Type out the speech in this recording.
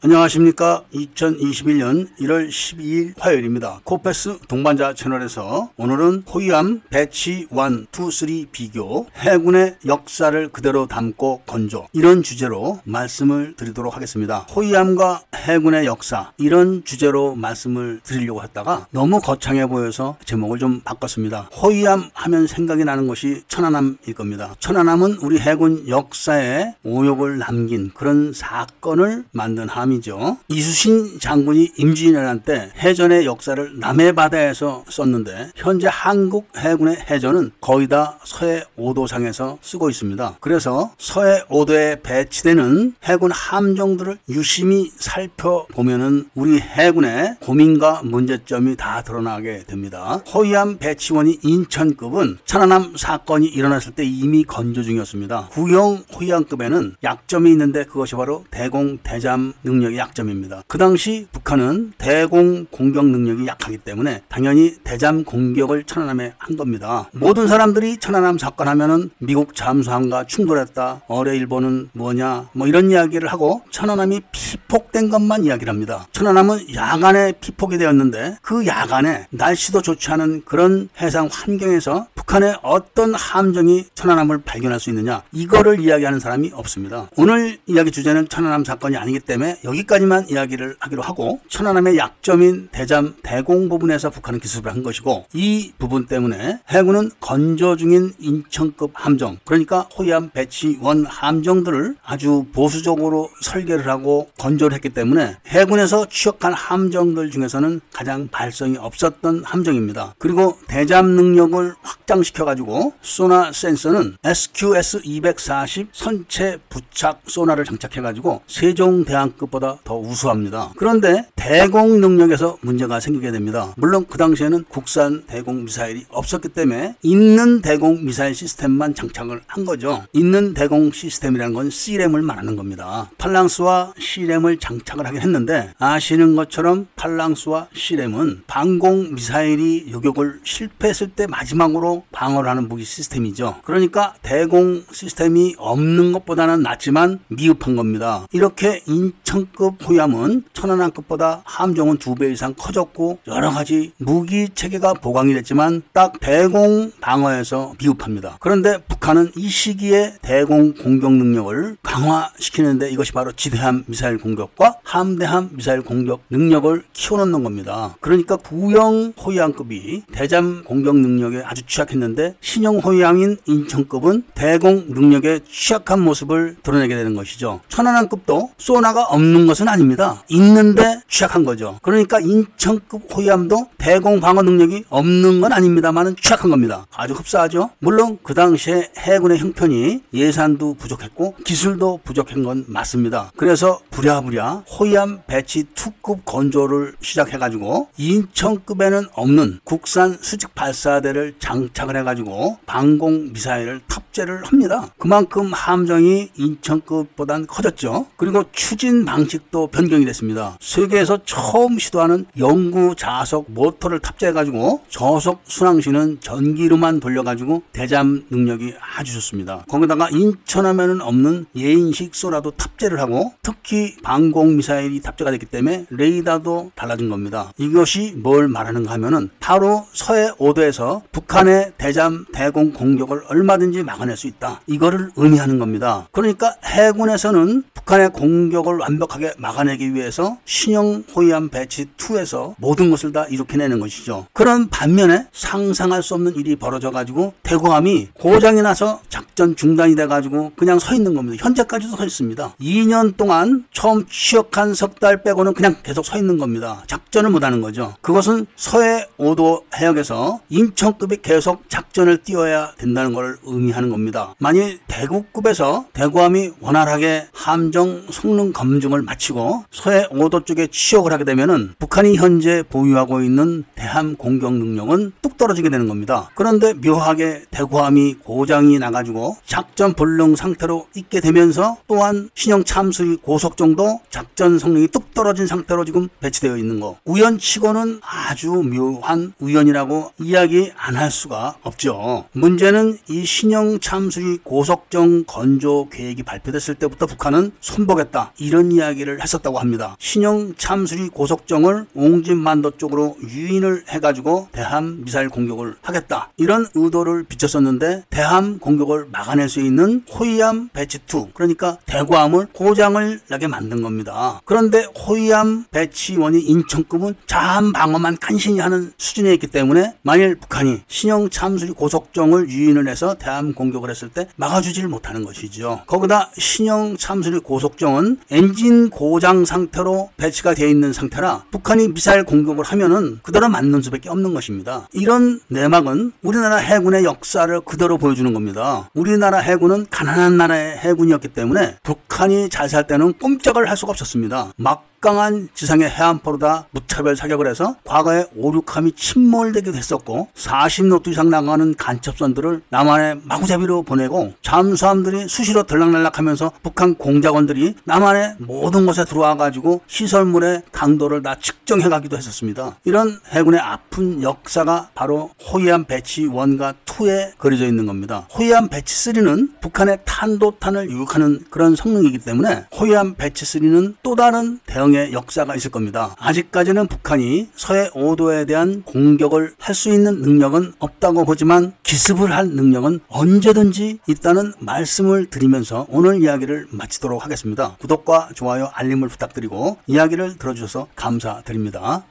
안녕하십니까. 2021년 1월 12일 화요일입니다. 코페스 동반자 채널에서 오늘은 호위함 배치 1, 2, 3 비교, 해군의 역사를 그대로 담고 건조 이런 주제로 말씀을 드리도록 하겠습니다. 호위함과 해군의 역사 이런 주제로 말씀을 드리려고 했다가 너무 거창해 보여서 제목을 좀 바꿨습니다. 호위함 하면 생각이 나는 것이 천안함일 겁니다. 천안함은 우리 해군 역사에 오욕을 남긴 그런 사건을 만든 함 함이죠. 이수신 장군이 임진왜란 때 해전의 역사를 남해 바다에서 썼는데 현재 한국 해군의 해전은 거의 다 서해 5도상에서 쓰고 있습니다. 그래서 서해 5도에 배치되는 해군 함정들을 유심히 살펴보면은 우리 해군의 고민과 문제점이 다 드러나게 됩니다. 호위함 배치원이 인천급은 천안함 사건이 일어났을 때 이미 건조 중이었습니다. 구형 호위함급에는 약점이 있는데 그것이 바로 대공 대잠 능 능력이 약점입니다. 그 당시 북한은 대공 공격 능력이 약하기 때문에 당연히 대잠 공격을 천안함에 한 겁니다. 모든 사람들이 천안함 사건 하면은 미국 잠수함과 충돌했다. 어뢰 일본은 뭐냐 뭐 이런 이야기를 하고 천안함이 피폭된 것만 이야기를 합니다. 천안함은 야간에 피폭이 되었는데 그 야간에 날씨도 좋지 않은 그런 해상 환경에서 북한의 어떤 함정이 천안함을 발견할 수 있느냐 이거를 이야기하는 사람이 없습니다. 오늘 이야기 주제는 천안함 사건이 아니기 때문에 여기까지만 이야기를 하기로 하고 천안함의 약점인 대잠 대공 부분에서 북한은 기습을 한 것이고 이 부분 때문에 해군은 건조 중인 인천급 함정 그러니까 호위함 배치원 함정들을 아주 보수적으로 설계를 하고 건조를 했기 때문에 해군에서 취역한 함정들 중에서는 가장 발성이 없었던 함정입니다. 그리고 대잠 능력을 확장시켜 가지고 소나 센서는 SQS240 선체 부착 소나를 장착해 가지고 세종대왕급 것보다 더 우수합니다. 그런데 대공 능력에서 문제가 생기게 됩니다. 물론 그 당시에는 국산 대공 미사일이 없었기 때문에 있는 대공 미사일 시스템만 장착을 한 거죠. 있는 대공 시스템이라는 건 C램을 말하는 겁니다. 팔랑스와 C램을 장착을 하긴 했는데 아시는 것처럼 팔랑스와 C램은 방공 미사일이 요격을 실패했을 때 마지막으로 방어를 하는 무기 시스템이죠. 그러니까 대공 시스템이 없는 것보다는 낫지만 미흡한 겁니다. 이렇게 인천 천급 호위함은 천안함급보다 함정은 두 배 이상 커졌고 여러 가지 무기 체계가 보강이 됐지만 딱 대공 방어에서 비흡합니다. 그런데 북 한은 이 시기에 대공 공격 능력을 강화시키는데 이것이 바로 지대함 미사일 공격과 함대함 미사일 공격 능력을 키워놓는 겁니다. 그러니까 구형 호위함급이 대잠 공격 능력에 아주 취약했는데 신형 호위함인 인천급은 대공 능력에 취약한 모습을 드러내게 되는 것이죠. 천안함급도 소나가 없는 것은 아닙니다. 있는데 취약한 거죠. 그러니까 인천급 호위함도 대공 방어 능력이 없는 건 아닙니다만은 취약한 겁니다. 아주 흡사하죠. 물론 그 당시에 해군의 형편이 예산도 부족했고 기술도 부족한 건 맞습니다. 그래서 부랴부랴 호위함 배치 투급 건조를 시작해가지고 인천급에는 없는 국산 수직 발사대를 장착을 해가지고 방공 미사일을 탑재를 합니다. 그만큼 함정이 인천급보단 커졌죠. 그리고 추진 방 방식도 변경이 됐습니다. 세계에서 처음 시도하는 영구 자석 모터를 탑재해가지고 저속 순항시는 전기로만 돌려가지고 대잠 능력이 아주 좋습니다. 거기다가 인천하면은 없는 예인식 소라도 탑재를 하고 특히 방공 미사일이 탑재가 됐기 때문에 레이더도 달라진 겁니다. 이것이 뭘 말하는가 하면은 바로 서해 5도에서 북한의 대잠 대공 공격을 얼마든지 막아낼 수 있다. 이거를 의미하는 겁니다. 그러니까 해군에서는 북한의 공격을 완벽하게 막아내기 위해서 신형 호위함 배치 2에서 모든 것을 다 일으켜내는 것이죠. 그런 반면에 상상할 수 없는 일이 벌어져 가지고 대구함이 고장이 나서 작전 중단이 돼 가지고 그냥 서 있는 겁니다. 현재까지도 서 있습니다. 2년 동안 처음 취역한 석 달 빼고는 그냥 계속 서 있는 겁니다. 작전을 못 하는 거죠. 그것은 서해 5도 해역에서 인천급이 계속 작전을 띄워야 된다는 걸 의미하는 겁니다. 만일 대구급에서 대구함이 원활하게 함정 성능 검증을 마치고 서해 5도 쪽에 취역을 하게 되면은 북한이 현재 보유하고 있는 대함 공격 능력은 뚝 떨어지게 되는 겁니다. 그런데 묘하게 대구함이 고장 고장이 나가지고 작전 불능 상태로 있게 되면서 또한 신형 참수리 고속정도 작전 성능이 뚝 떨어진 상태로 지금 배치되어 있는 거 우연치고는 아주 묘한 우연이라고 이야기 안 할 수가 없죠. 문제는 이 신형 참수리 고속정 건조 계획이 발표됐을 때부터 북한은 손보겠다 이런 이야기를 했었다고 합니다. 신형 참수리 고속정을 옹진만도 쪽으로 유인을 해가지고 대함 미사일 공격을 하겠다 이런 의도를 비쳤었는데 대함 공격을 막아낼 수 있는 호위함 batch 2 그러니까 대구함을 고장을 나게 만든 겁니다. 그런데 호위함 batch 1인 인천급은 자함 방어만 간신히 하는 수준에 있기 때문에 만일 북한이 신형 참수리 고속정을 유인을 해서 대함 공격을 했을 때 막아주질 못하는 것이죠. 거기다 신형 참수리 고속정은 엔진 고장 상태로 배치가 되어 있는 상태라 북한이 미사일 공격을 하면은 그대로 맞는 수밖에 없는 것입니다. 이런 내막은 우리나라 해군의 역사를 그대로 보여주는 겁니다. 우리나라 해군은 가난한 나라의 해군이었기 때문에 북한이 잘 살 때는 꼼짝을 할 수가 없었습니다. 막 강한 지상의 해안포로다 무차별 사격을 해서 과거에 오륙함이 침몰되기도 했었고 40노트 이상 나가는 간첩선들을 남한에 마구잡이로 보내고 잠수함들이 수시로 들락날락하면서 북한 공작원들이 남한의 모든 곳에 들어와 가지고 시설물의 강도를 다 측정해 가기도 했었습니다. 이런 해군의 아픈 역사가 바로 호위함 batch 1과 2에 그려져 있는 겁니다. 호위함 batch 3는 북한의 탄도탄을 유혹하는 그런 성능이기 때문에 호위함 batch 3는 또 다른 대응 대응의 역사가 있을 겁니다. 아직까지는 북한이 서해 5도에 대한 공격을 할 수 있는 능력은 없다고 보지만 기습을 할 능력은 언제든지 있다는 말씀을 드리면서 오늘 이야기를 마치도록 하겠습니다. 구독과 좋아요, 알림을 부탁드리고 이야기를 들어주셔서 감사드립니다.